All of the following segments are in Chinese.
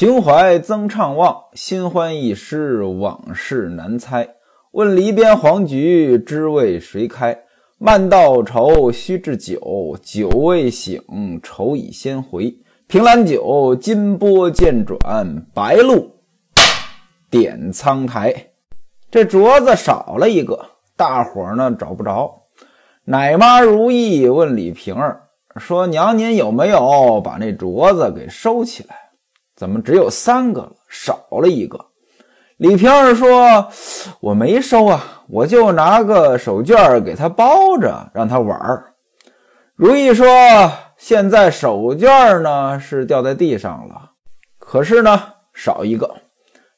情怀增怅望，新欢一时往事难猜。问篱边黄菊，知为谁开？慢到愁，须置酒，酒未醒，愁已先回。凭栏酒，金波渐转，白露点苍苔。这镯子少了一个，大伙儿呢找不着。奶妈如意问李瓶儿说：“娘，您有没有把那镯子给收起来？怎么只有三个了，少了一个？”李瓶儿说：“我没收啊，我就拿个手绢儿给他包着，让他玩儿。”如意说：“现在手绢儿呢是掉在地上了，可是呢少一个，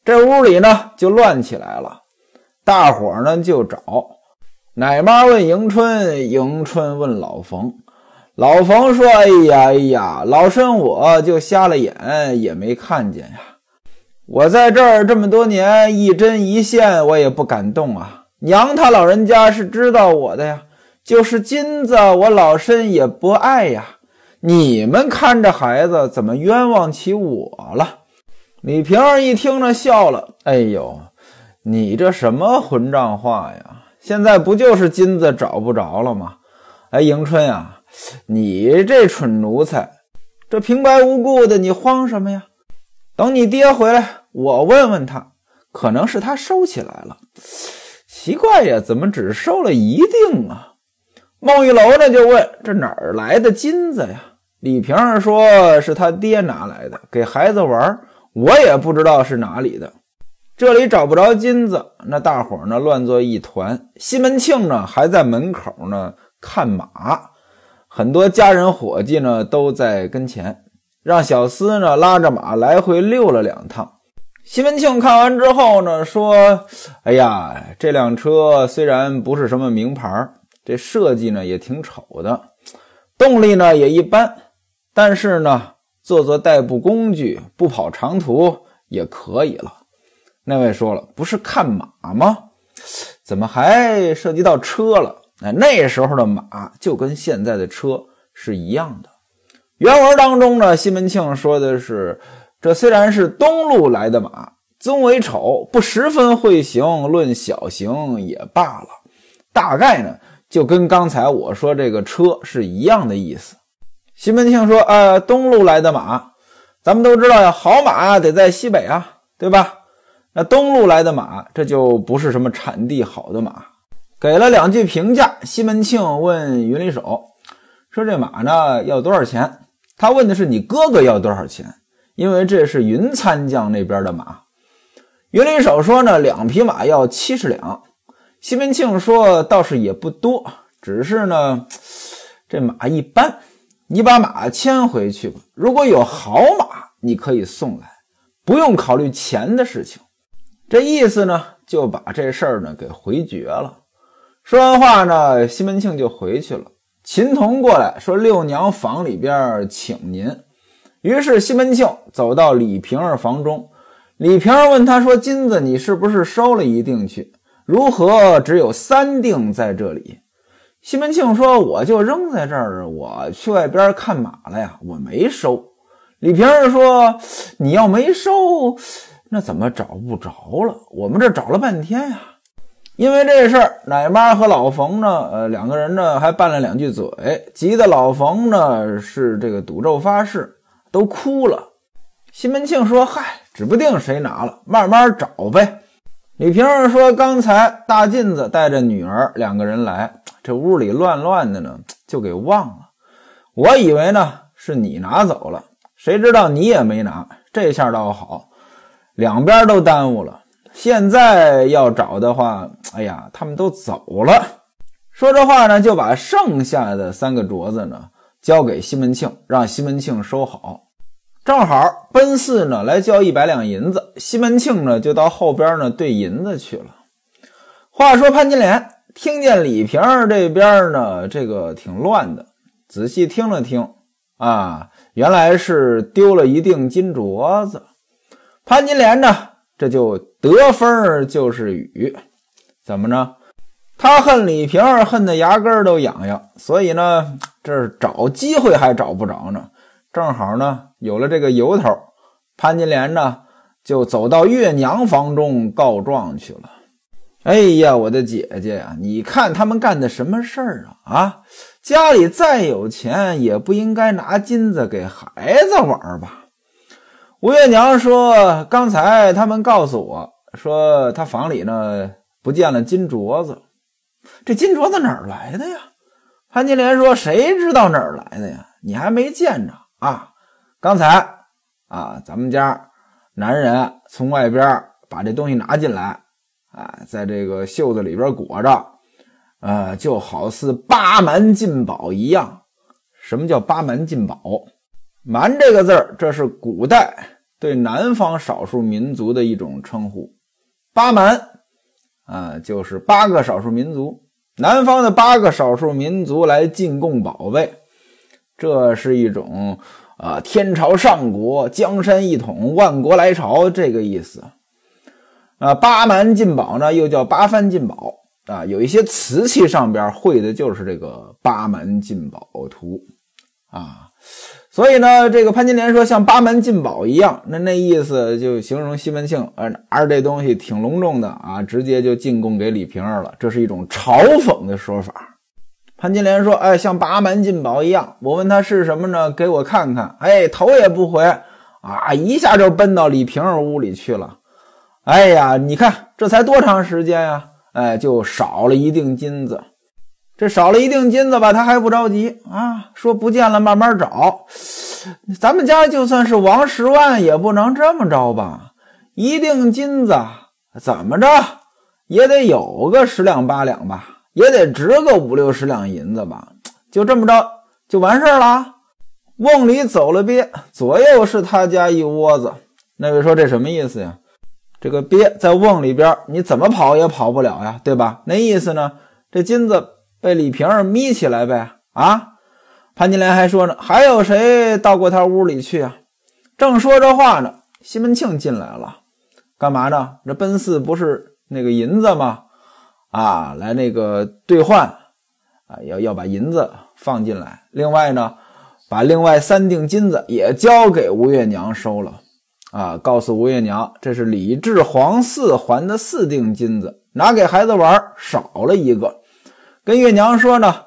这屋里呢就乱起来了。大伙儿呢就找。”奶妈问迎春，迎春问老冯，老冯说：“哎呀哎呀，老身我就瞎了眼，也没看见呀。我在这儿这么多年，一针一线我也不敢动啊。娘她老人家是知道我的呀，就是金子我老身也不爱呀。你们看着孩子，怎么冤枉起我了？”李瓶儿一听呢，笑了：“哎呦，你这什么混账话呀！”现在不就是金子找不着了吗？哎，迎春呀，你这蠢奴才，这平白无故的，你慌什么呀？等你爹回来，我问问他，可能是他收起来了。奇怪呀，怎么只收了一锭啊？孟玉楼呢就问：这哪儿来的金子呀？李瓶儿说是他爹拿来的，给孩子玩，我也不知道是哪里的。这里找不着金子，那大伙儿呢乱作一团。西门庆呢还在门口呢看马，很多家人伙计呢都在跟前，让小厮呢拉着马来回溜了两趟。西门庆看完之后呢说：“哎呀，这辆车虽然不是什么名牌，这设计呢也挺丑的，动力呢也一般，但是呢做做代步工具，不跑长途也可以了。”那位说了，不是看马吗？怎么还涉及到车了？那，那时候的马就跟现在的车是一样的。原文当中呢，西门庆说的是：这虽然是东路来的马，尊为丑，不十分会行，论小行也罢了。大概呢，就跟刚才我说这个车是一样的意思。西门庆说：呃，东路来的马，咱们都知道呀，好马得在西北啊，对吧？那东路来的马，这就不是什么产地好的马。给了两句评价，西门庆问云里手说：“这马呢要多少钱？”他问的是你哥哥要多少钱，因为这是云参将那边的马。云里手说呢，两匹马要七十两。西门庆说：“倒是也不多，只是呢，这马一般，你把马牵回去吧。如果有好马，你可以送来，不用考虑钱的事情。”这意思呢，就把这事儿呢给回绝了。说完话呢，西门庆就回去了。秦童过来说：“六娘房里边请您。”于是西门庆走到李瓶儿房中。李瓶儿问他说：“金子你是不是收了一锭去？如何只有三锭在这里？”西门庆说：“我就扔在这儿，我去外边看马了呀，我没收。”李瓶儿说：“你要没收。”那怎么找不着了？我们这找了半天呀！因为这事儿，奶妈和老冯呢，呃，两个人呢还拌了两句嘴，急得老冯呢是这个赌咒发誓，都哭了。西门庆说：“嗨，指不定谁拿了，慢慢找呗。”李瓶儿说：“刚才大妗子带着女儿两个人来，这屋里乱乱的呢，就给忘了。我以为呢是你拿走了，谁知道你也没拿。这下倒好。”两边都耽误了，现在要找的话，哎呀，他们都走了。说这话呢，就把剩下的三个镯子呢交给西门庆，让西门庆收好。正好奔四呢来交一百两银子，西门庆呢就到后边呢兑银子去了。话说潘金莲听见李瓶儿这边呢这个挺乱的，仔细听了听啊，原来是丢了一锭金镯子。潘金莲呢，这就得分就是雨，怎么着？他恨李瓶儿，恨得牙根儿都痒痒，所以呢，这是找机会还找不着呢。正好呢，有了这个由头，潘金莲呢，就走到月娘房中告状去了。哎呀，我的姐姐呀，你看他们干的什么事儿啊？啊，家里再有钱，也不应该拿金子给孩子玩吧？吴月娘说：“刚才他们告诉我说，他房里呢不见了金镯子。这金镯子哪儿来的呀？”潘金莲说：“谁知道哪儿来的呀？你还没见着啊？刚才啊，咱们家男人从外边把这东西拿进来。”啊，在这个袖子里边裹着，呃，就好似八蛮进宝一样。什么叫八蛮进宝？蛮这个字儿，这是古代对南方少数民族的一种称呼。八蛮啊，就是八个少数民族，南方的八个少数民族来进贡宝贝，这是一种啊，天朝上国，江山一统，万国来朝这个意思。啊，八蛮进宝呢，又叫八幡进宝啊，有一些瓷器上边绘的就是这个八蛮进宝图啊，所以呢，这个潘金莲说像八门进宝一样，那那意思就形容西门庆，呃，拿着这东西挺隆重的啊，直接就进贡给李瓶儿了，这是一种嘲讽的说法。潘金莲说，哎，像八门进宝一样，我问他是什么呢？给我看看，哎，头也不回啊，一下就奔到李瓶儿屋里去了。哎呀，你看这才多长时间呀？哎，就少了一锭金子。这少了一锭金子吧，他还不着急啊，说不见了，慢慢找。咱们家就算是王十万，也不能这么着吧？一锭金子怎么着也得有个十两八两吧，也得值个五六十两银子吧？就这么着就完事儿了？瓮里走了鳖，左右是他家一窝子。那位说这什么意思呀？这个鳖在瓮里边，你怎么跑也跑不了呀，对吧？那意思呢？这金子被李瓶儿眯起来呗。啊，潘金莲还说呢，还有谁到过他屋里去啊？正说着话呢，西门庆进来了，干嘛呢？这奔四不是那个银子吗？啊，来那个兑换啊，要要把银子放进来。另外呢，把另外三锭金子也交给吴月娘收了。啊！告诉吴月娘，这是李治皇四还的四锭金子，拿给孩子玩，少了一个。跟月娘说呢，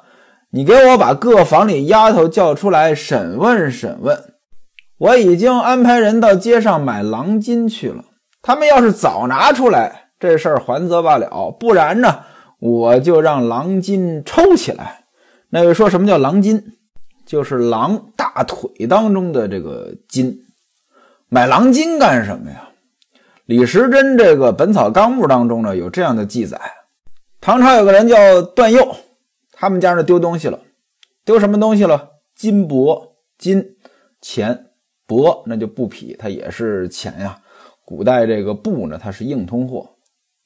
你给我把各房里丫头叫出来审问审问。我已经安排人到街上买狼金去了。他们要是早拿出来，这事儿还则罢了；不然呢，我就让狼金抽起来。那位说什么叫狼金？就是狼大腿当中的这个筋。买狼金干什么呀？李时珍这个《本草纲目》当中呢有这样的记载：唐朝有个人叫段佑，他们家呢丢东西了，丢什么东西了？金帛、金钱、帛，那就布匹，它也是钱呀。古代这个布呢，它是硬通货，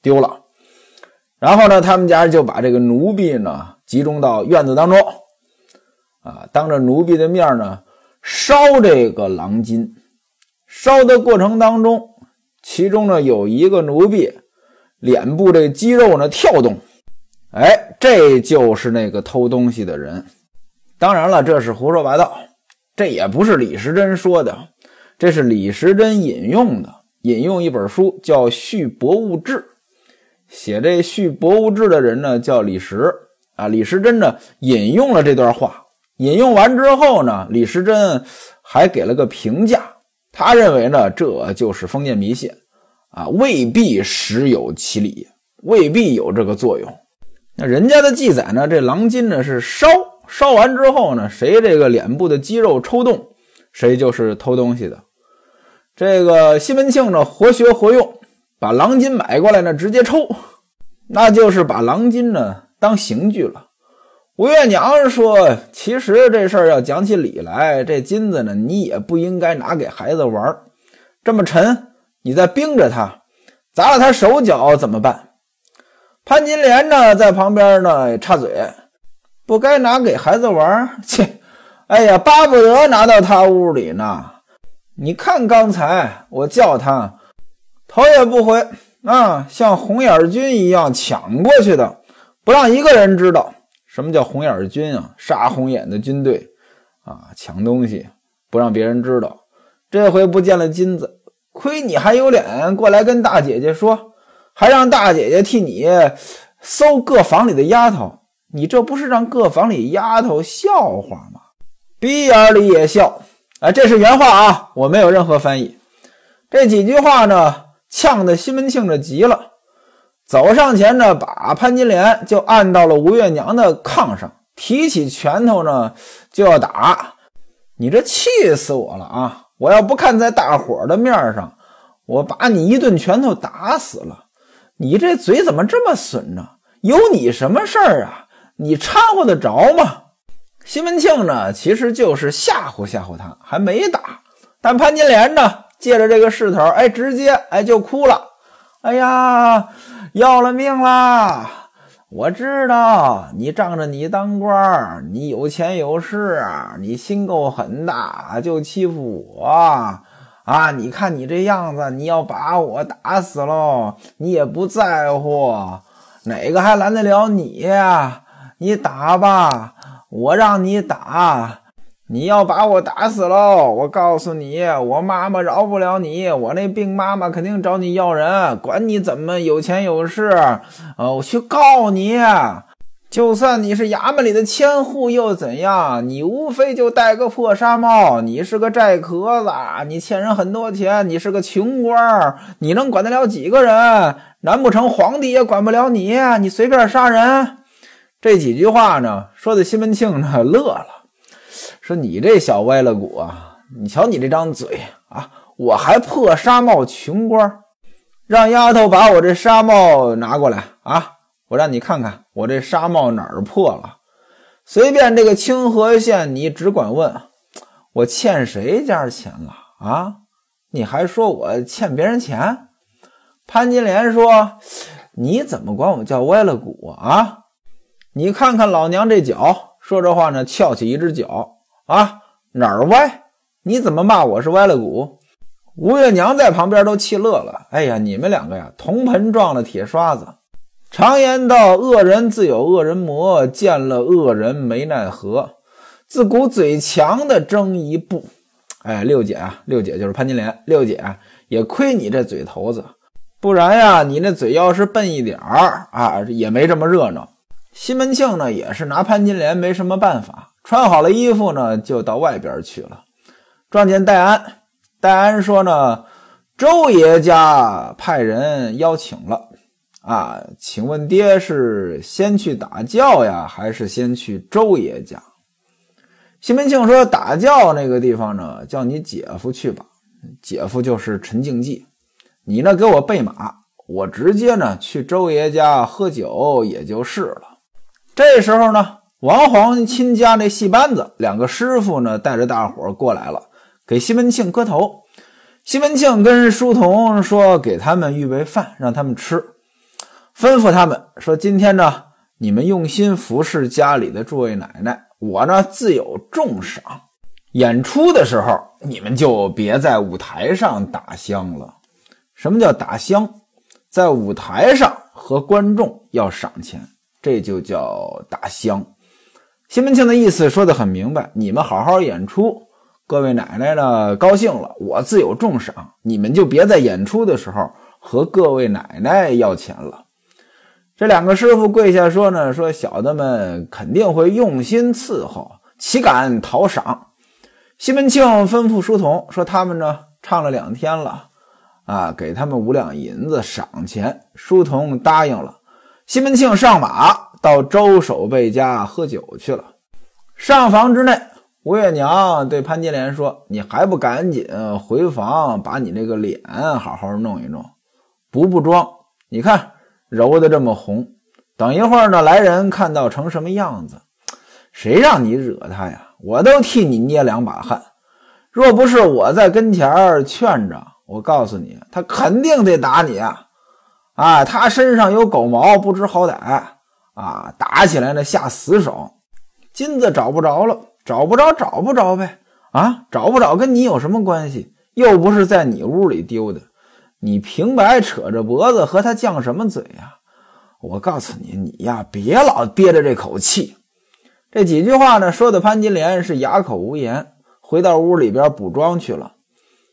丢了。然后呢，他们家就把这个奴婢呢集中到院子当中，啊，当着奴婢的面呢烧这个狼金。烧的过程当中，其中呢有一个奴婢脸部这肌肉呢跳动，这就是那个偷东西的人。当然了，这是胡说八道，这也不是李时珍说的，这是李时珍引用的，引用一本书叫《续博物志》，写这《续博物志》的人呢叫李时啊。李时珍呢引用了这段话，引用完之后呢，李时珍还给了个评价。他认为呢，这就是封建迷信啊，未必实有其理，未必有这个作用。那人家的记载呢，这狼金呢是烧，烧完之后呢，谁这个脸部的肌肉抽动，谁就是偷东西的。这个西门庆呢，活学活用，把狼金买过来呢，直接抽，那就是把狼金呢当刑具了。吴月娘说：“其实这事儿要讲起理来，这金子呢，你也不应该拿给孩子玩这么沉，你再冰着它，砸了他手脚怎么办？”潘金莲呢，在旁边呢插嘴：“不该拿给孩子玩切，哎呀，巴不得拿到他屋里呢。你看刚才我叫他，头也不回啊，像红眼军一样抢过去的，不让一个人知道。”什么叫红眼军啊？杀红眼的军队啊，抢东西不让别人知道，这回不见了金子，亏你还有脸过来跟大姐姐说，还让大姐姐替你搜各房里的丫头，你这不是让各房里丫头笑话吗？鼻眼里也笑。啊，这是原话啊，我没有任何翻译。这几句话呢，呛得西门庆这急了，走上前呢，把潘金莲就按到了吴月娘的炕上，提起拳头呢就要打。你这气死我了啊！我要不看在大伙的面上，我把你一顿拳头打死了。你这嘴怎么这么损呢？有你什么事儿啊？你掺和得着吗？西门庆呢，其实就是吓唬吓唬他，还没打。但潘金莲呢，借着这个势头，哎，直接哎就哭了。哎呀，要了命啦！我知道你仗着你当官，你有钱有势，你心够狠的，就欺负我啊！你看你这样子，你要把我打死喽，你也不在乎，哪个还拦得了你呀？你打吧。我让你打，你要把我打死喽！我告诉你，我妈妈饶不了你，我那病妈妈肯定找你要人，管你怎么有钱有势，呃，我去告你。就算你是衙门里的千户又怎样？你无非就戴个破纱帽，你是个债壳子，你欠人很多钱，你是个穷官，你能管得了几个人？难不成皇帝也管不了你？你随便杀人？这几句话呢，说的西门庆呢乐了，说：“你这小歪了骨啊，你瞧你这张嘴啊，我还破纱帽穷官，让丫头把我这纱帽拿过来啊，我让你看看我这纱帽哪儿破了。随便这个清河县，你只管问我欠谁家钱了啊？你还说我欠别人钱？”潘金莲说：“你怎么管我叫歪了骨啊？”你看看老娘这脚，说这话呢，翘起一只脚啊，哪儿歪？你怎么骂我是歪了骨？吴月娘在旁边都气乐了。哎呀，你们两个呀，铜盆撞了铁刷子。常言道，恶人自有恶人磨，见了恶人没奈何。自古嘴强的争一步。哎，六姐啊，六姐就是潘金莲。六姐也亏你这嘴头子，不然呀，你那嘴要是笨一点儿啊，也没这么热闹。西门庆呢，也是拿潘金莲没什么办法，穿好了衣服呢，就到外边去了。撞见戴安，戴安说呢：“周爷家派人邀请了，啊，请问爹是先去打轿呀，还是先去周爷家？”西门庆说：“打轿那个地方呢，叫你姐夫去吧，姐夫就是陈敬济，你呢给我备马，我直接呢去周爷家喝酒也就是了。”这时候呢，王皇亲家那戏班子两个师傅呢，带着大伙过来了，给西门庆磕头。西门庆跟书童说：“给他们预备饭，让他们吃。吩咐他们说：今天呢，你们用心服侍家里的诸位奶奶，我呢自有重赏。演出的时候，你们就别在舞台上打香了。什么叫打香？在舞台上和观众要赏钱。”这就叫打香。西门庆的意思说得很明白：你们好好演出，各位奶奶呢高兴了，我自有重赏。你们就别在演出的时候和各位奶奶要钱了。这两个师傅跪下说呢：“说小的们肯定会用心伺候，岂敢讨赏？”西门庆吩咐书童说：“他们呢唱了两天了，啊，给他们五两银子赏钱。”书童答应了。西门庆上马到周守备家喝酒去了。上房之内，吴月娘对潘金莲说：“你还不赶紧回房，把你那个脸好好弄一弄，补补妆。你看揉的这么红，等一会儿呢，来人看到成什么样子？谁让你惹他呀？我都替你捏两把汗。若不是我在跟前劝着，我告诉你，他肯定得打你啊！”啊，他身上有狗毛，不知好歹啊！打起来呢，下死手。金子找不着了，找不着，找不着呗。啊，找不着跟你有什么关系？又不是在你屋里丢的，你平白扯着脖子和他犟什么嘴呀？我告诉你，你呀，别老憋着这口气。这几句话呢，说的潘金莲是哑口无言，回到屋里边补妆去了。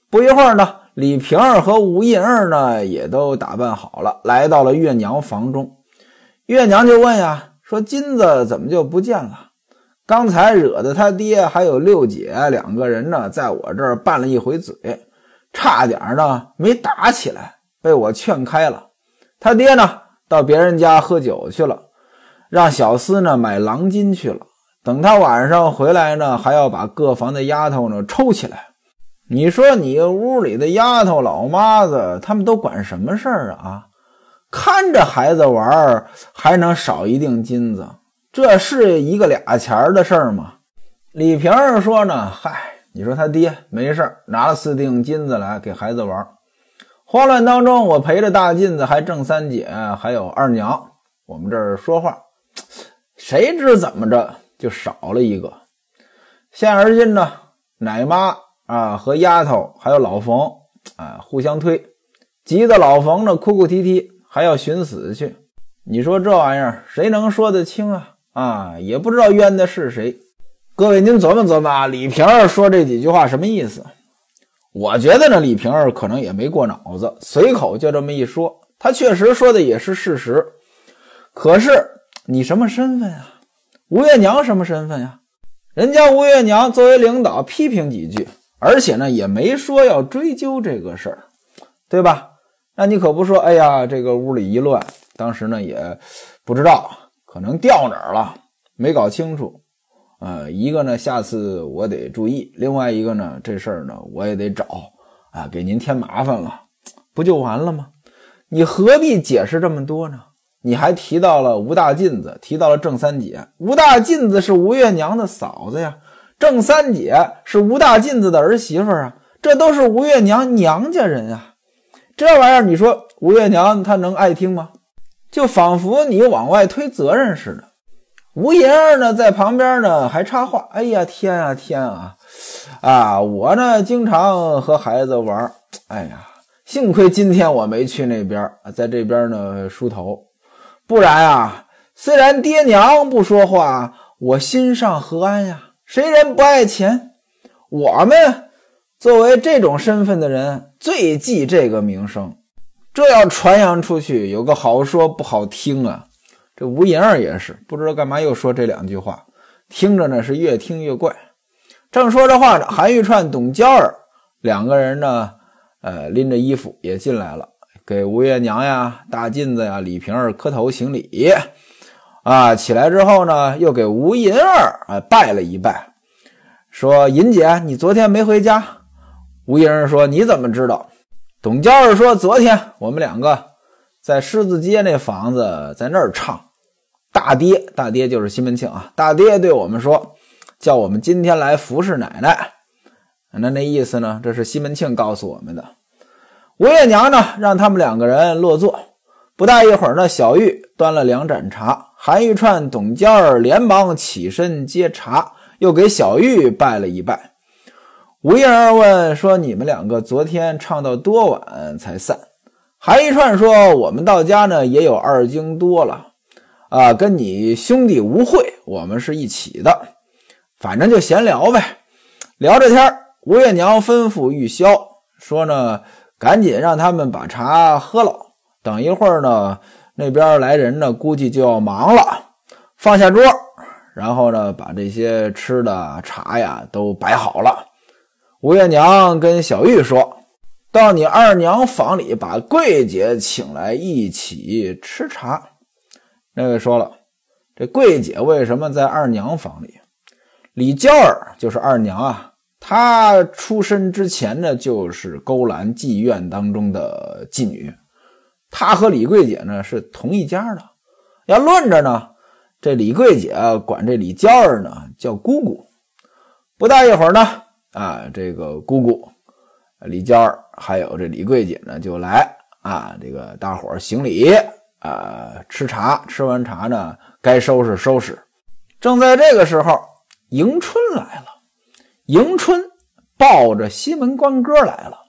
不一会儿呢，李瓶儿和吴银儿呢也都打扮好了，来到了月娘房中。月娘就问呀：“说金子怎么就不见了？刚才惹得他爹还有六姐两个人呢，在我这儿拌了一回嘴，差点呢没打起来，被我劝开了。他爹呢到别人家喝酒去了，让小厮呢买狼金去了。”等他晚上回来呢，还要把各房的丫头呢抽起来。你说你屋里的丫头、老妈子，他们都管什么事儿啊？看着孩子玩，还能少一锭金子？这是一个俩钱儿的事儿吗？李瓶儿说呢，嗨，你说他爹没事拿了四锭金子来给孩子玩。慌乱当中，我陪着大妗子，还郑三姐，还有二娘，我们这儿说话，谁知怎么着？就少了一个，现而今呢，奶妈啊和丫头还有老冯啊互相推，急得老冯呢哭哭啼啼，还要寻死去。你说这玩意儿谁能说得清啊？啊，也不知道冤的是谁。各位您琢磨琢磨啊，李瓶儿说这几句话什么意思？我觉得呢，李瓶儿可能也没过脑子，随口就这么一说。他确实说的也是事实，可是你什么身份啊？吴月娘什么身份呀？人家吴月娘作为领导批评几句，而且呢也没说要追究这个事儿，对吧？那你可不说，哎呀，这个屋里一乱，当时呢也不知道，可能掉哪儿了，没搞清楚。呃，一个呢，下次我得注意；另外一个呢，这事儿呢我也得找啊，给您添麻烦了，不就完了吗？你何必解释这么多呢？你还提到了吴大妗子，提到了郑三姐。吴大妗子是吴月娘的嫂子呀，郑三姐是吴大妗子的儿媳妇啊，这都是吴月娘娘家人啊。这玩意儿，你说吴月娘她能爱听吗？就仿佛你往外推责任似的。吴银儿呢，在旁边呢还插话：“哎呀，天啊天啊，啊，我呢经常和孩子玩，哎呀，幸亏今天我没去那边，在这边呢梳头。”不然啊，虽然爹娘不说话，我心上何安呀？谁人不爱钱？我们作为这种身份的人，最忌这个名声。这要传扬出去，有个好说不好听啊。这吴银儿也是不知道干嘛又说这两句话，听着呢是越听越怪。正说着话呢，韩玉串、董娇儿两个人呢，呃，拎着衣服也进来了。给吴月娘呀、大妗子呀、李瓶儿磕头行礼，啊，起来之后呢，又给吴银儿啊拜了一拜，说：“银姐，你昨天没回家？”吴银儿说：“你怎么知道？”董娇儿说：“昨天我们两个在狮子街那房子，在那儿唱。大爹，大爹就是西门庆啊。大爹对我们说，叫我们今天来服侍奶奶。那那意思呢？这是西门庆告诉我们的。”吴月娘呢，让他们两个人落座。不大一会儿呢，小玉端了两盏茶，韩玉串、董娇儿连忙起身接茶，又给小玉拜了一拜。吴燕儿问说：“你们两个昨天唱到多晚才散？”韩玉串说：“我们到家呢也有二更多了，啊，跟你兄弟无会，我们是一起的，反正就闲聊呗。聊着天吴月娘吩咐玉箫说呢。赶紧让他们把茶喝了。等一会儿呢，那边来人呢，估计就要忙了。放下桌，然后呢，把这些吃的茶呀都摆好了。吴月娘跟小玉说：“到你二娘房里，把桂姐请来一起吃茶。”那位说了：“这桂姐为什么在二娘房里？”李娇儿就是二娘啊。她出生之前呢，就是勾栏妓院当中的妓女。她和李桂姐呢是同一家的。要论着呢，这李桂姐管这李娇儿呢叫姑姑。不大一会儿呢，啊，这个姑姑李娇儿还有这李桂姐呢就来啊，这个大伙儿行礼啊，吃茶。吃完茶呢，该收拾收拾。正在这个时候，迎春来了。迎春抱着西门官哥来了。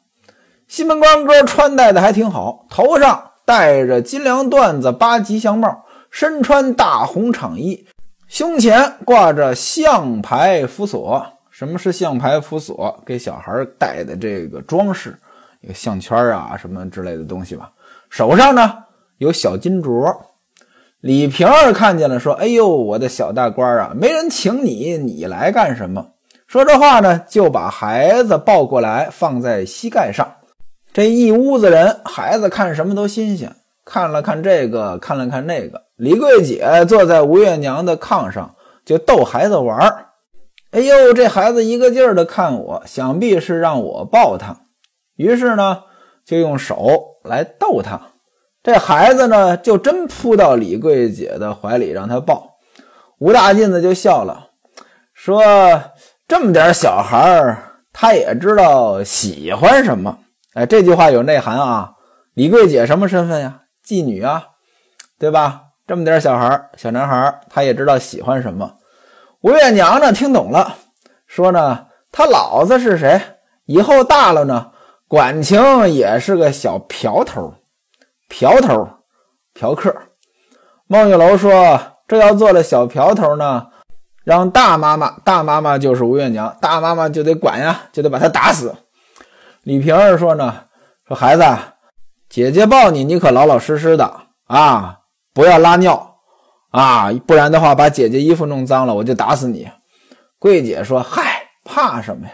西门官哥穿戴的还挺好，头上戴着金梁缎子八吉祥帽，身穿大红氅衣，胸前挂着象牌符锁，什么是象牌辅索？给小孩戴的这个装饰，有项圈啊什么之类的东西吧。手上呢有小金镯。李瓶儿看见了，说：“哎呦，我的小大官儿啊，没人请你，你来干什么？”说这话呢，就把孩子抱过来放在膝盖上。这一屋子人，孩子看什么都新鲜，看了看这个，看了看那个。李桂姐坐在吴月娘的炕上，就逗孩子玩儿。哎呦，这孩子一个劲儿的看我，想必是让我抱他。于是呢，就用手来逗他。这孩子呢，就真扑到李桂姐的怀里让他抱。吴大进子就笑了，说：“这么点小孩儿，他也知道喜欢什么。”哎，这句话有内涵啊！李桂姐什么身份呀？妓女啊，对吧？这么点小孩儿小男孩儿他也知道喜欢什么。吴月娘呢，听懂了，说呢，他老子是谁？以后大了呢，管情也是个小嫖头，嫖头，嫖客。孟玉楼说，这要做了小嫖头呢，让大妈妈，大妈妈就是吴月娘，大妈妈就得管呀，就得把他打死。李瓶儿说呢，说孩子，姐姐抱你，你可老老实实的啊。不要拉尿啊，不然的话把姐姐衣服弄脏了，我就打死你。桂姐说：“嗨，怕什么呀？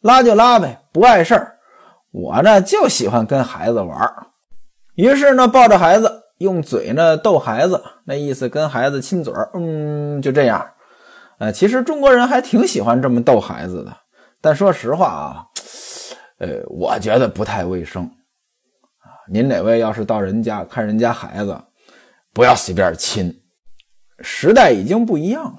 拉就拉呗，不碍事儿。我呢就喜欢跟孩子玩。”于是呢，抱着孩子，用嘴呢逗孩子，那意思跟孩子亲嘴儿。嗯，就这样。呃，其实中国人还挺喜欢这么逗孩子的，但说实话啊，呃，我觉得不太卫生。您哪位要是到人家看人家孩子？不要随便亲，时代已经不一样了。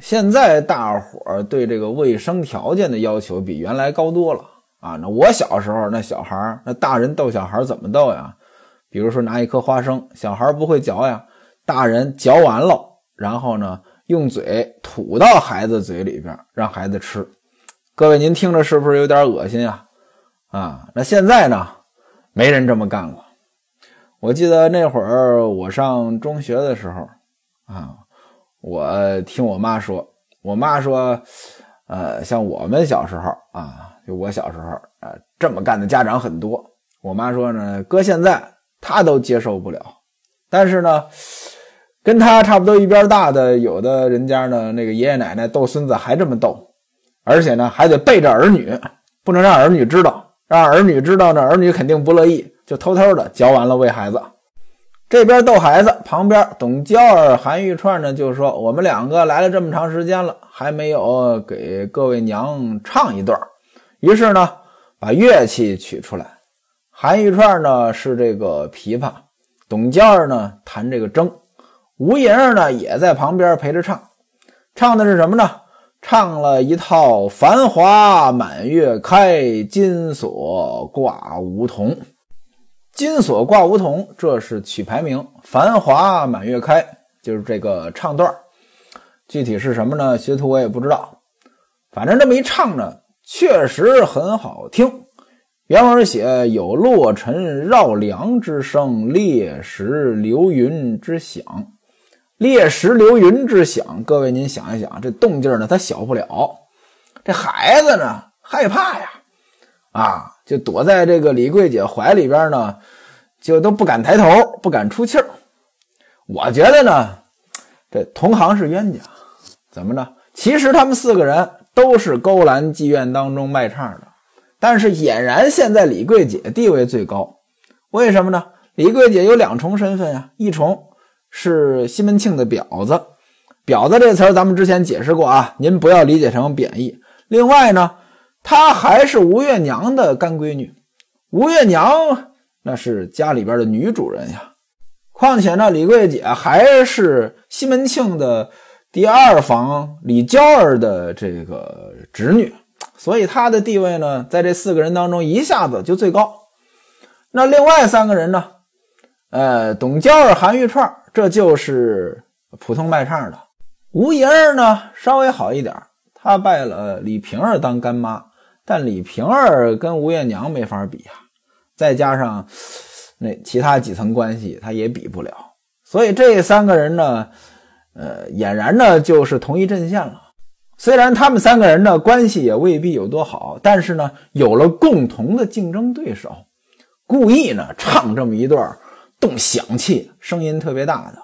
现在大伙儿对这个卫生条件的要求比原来高多了啊！那我小时候，那小孩儿，那大人逗小孩怎么逗呀？比如说拿一颗花生，小孩不会嚼呀，大人嚼完了，然后呢用嘴吐到孩子嘴里边，让孩子吃。各位，您听着是不是有点恶心啊？啊，那现在呢，没人这么干了。我记得那会儿我上中学的时候，啊，我听我妈说，我妈说，呃，像我们小时候啊，就我小时候，啊，这么干的家长很多。我妈说呢，搁现在他都接受不了，但是呢，跟他差不多一边大的有的人家呢，那个爷爷奶奶逗孙子还这么逗，而且呢还得背着儿女，不能让儿女知道，让儿女知道呢，儿女肯定不乐意。就偷偷的嚼完了喂孩子，这边逗孩子，旁边董娇儿、韩玉串呢就说：“我们两个来了这么长时间了，还没有给各位娘唱一段。”于是呢，把乐器取出来。韩玉串呢是这个琵琶，董娇儿呢弹这个筝，吴银儿呢也在旁边陪着唱。唱的是什么呢？唱了一套“繁华满月开，金锁挂梧桐”。金锁挂梧桐，这是曲牌名。繁华满月开，就是这个唱段具体是什么呢？学徒我也不知道。反正这么一唱呢，确实很好听。原文写有落尘绕梁之声，裂石流云之响。裂石流云之响，各位您想一想，这动静呢，它小不了。这孩子呢，害怕呀，啊。就躲在这个李桂姐怀里边呢，就都不敢抬头，不敢出气儿。我觉得呢，这同行是冤家，怎么着？其实他们四个人都是勾栏妓院当中卖唱的，但是俨然现在李桂姐地位最高。为什么呢？李桂姐有两重身份呀，一重是西门庆的婊子，婊子这词儿咱们之前解释过啊，您不要理解成贬义。另外呢。她还是吴月娘的干闺女，吴月娘那是家里边的女主人呀。况且呢，李桂姐还是西门庆的第二房李娇儿的这个侄女，所以他的地位呢，在这四个人当中一下子就最高。那另外三个人呢？呃，董娇儿、韩玉串，这就是普通卖唱的。吴莹儿呢，稍微好一点，她拜了李瓶儿当干妈。但李瓶儿跟吴月娘没法比啊，再加上那其他几层关系，他也比不了。所以这三个人呢，呃，俨然呢就是同一阵线了。虽然他们三个人的关系也未必有多好，但是呢，有了共同的竞争对手，故意呢唱这么一段动响器，声音特别大的，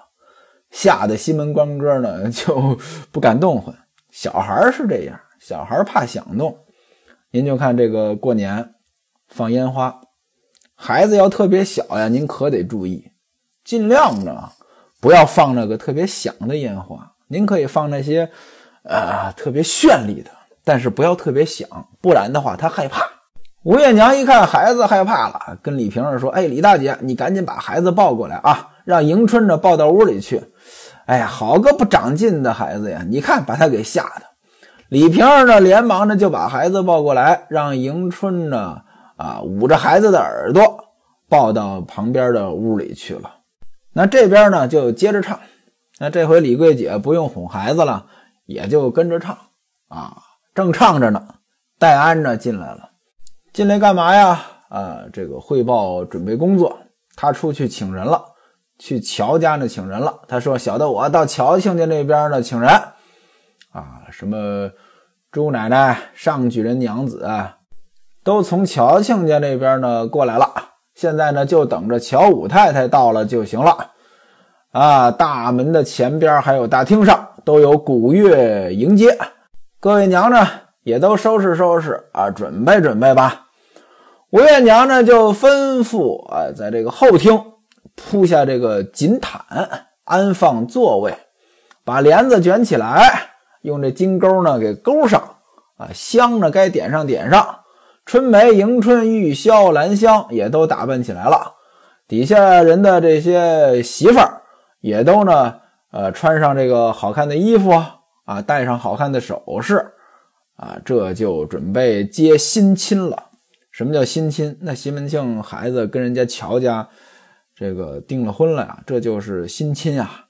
吓得西门官哥呢就不敢动换。小孩是这样，小孩怕响动。您就看这个过年放烟花，孩子要特别小呀，您可得注意，尽量呢不要放那个特别响的烟花。您可以放那些。呃，特别绚丽的，但是不要特别响，不然的话他害怕。吴月娘一看孩子害怕了，跟李瓶儿说：“哎，李大姐，你赶紧把孩子抱过来啊，让迎春呢抱到屋里去。”哎呀，好个不长进的孩子呀！你看把他给吓的。李瓶儿呢，连忙的就把孩子抱过来，让迎春呢啊捂着孩子的耳朵，抱到旁边的屋里去了。那这边呢就接着唱。那这回李桂姐不用哄孩子了。也就跟着唱啊，正唱着呢，戴安呢进来了，进来干嘛呀？啊，这个汇报准备工作，他出去请人了，去乔家呢请人了。他说：“小的我到乔亲家那边呢请人，啊，什么朱奶奶、上举人娘子都从乔亲家那边呢过来了，现在呢就等着乔五太太到了就行了。啊，大门的前边还有大厅上。”都有鼓乐迎接，各位娘呢也都收拾收拾啊，准备准备吧。吴月娘呢就吩咐啊，在这个后厅铺下这个锦毯，安放座位，把帘子卷起来，用这金钩呢给钩上啊，香呢该点上点上，春梅、迎春、玉箫、兰香也都打扮起来了，底下人的这些媳妇儿也都呢。呃，穿上这个好看的衣服啊，戴上好看的首饰啊，这就准备接新亲了。什么叫新亲？那西门庆孩子跟人家乔家这个订了婚了呀，这就是新亲啊。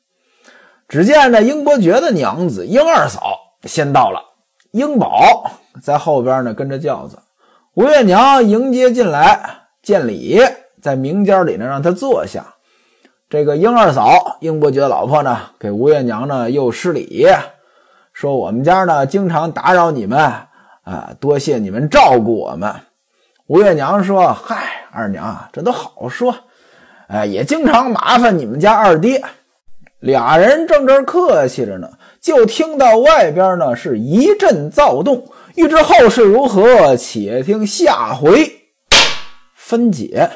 只见这英伯爵的娘子英二嫂先到了，英宝在后边呢跟着轿子，吴月娘迎接进来，见礼，在明间里呢让他坐下。这个英二嫂，英伯爵的老婆呢，给吴月娘呢又施礼，说我们家呢经常打扰你们啊，多谢你们照顾我们。吴月娘说：“嗨，二娘，这都好说，哎，也经常麻烦你们家二爹。”俩人正这客气着呢，就听到外边呢是一阵躁动。欲知后事如何，且听下回分解。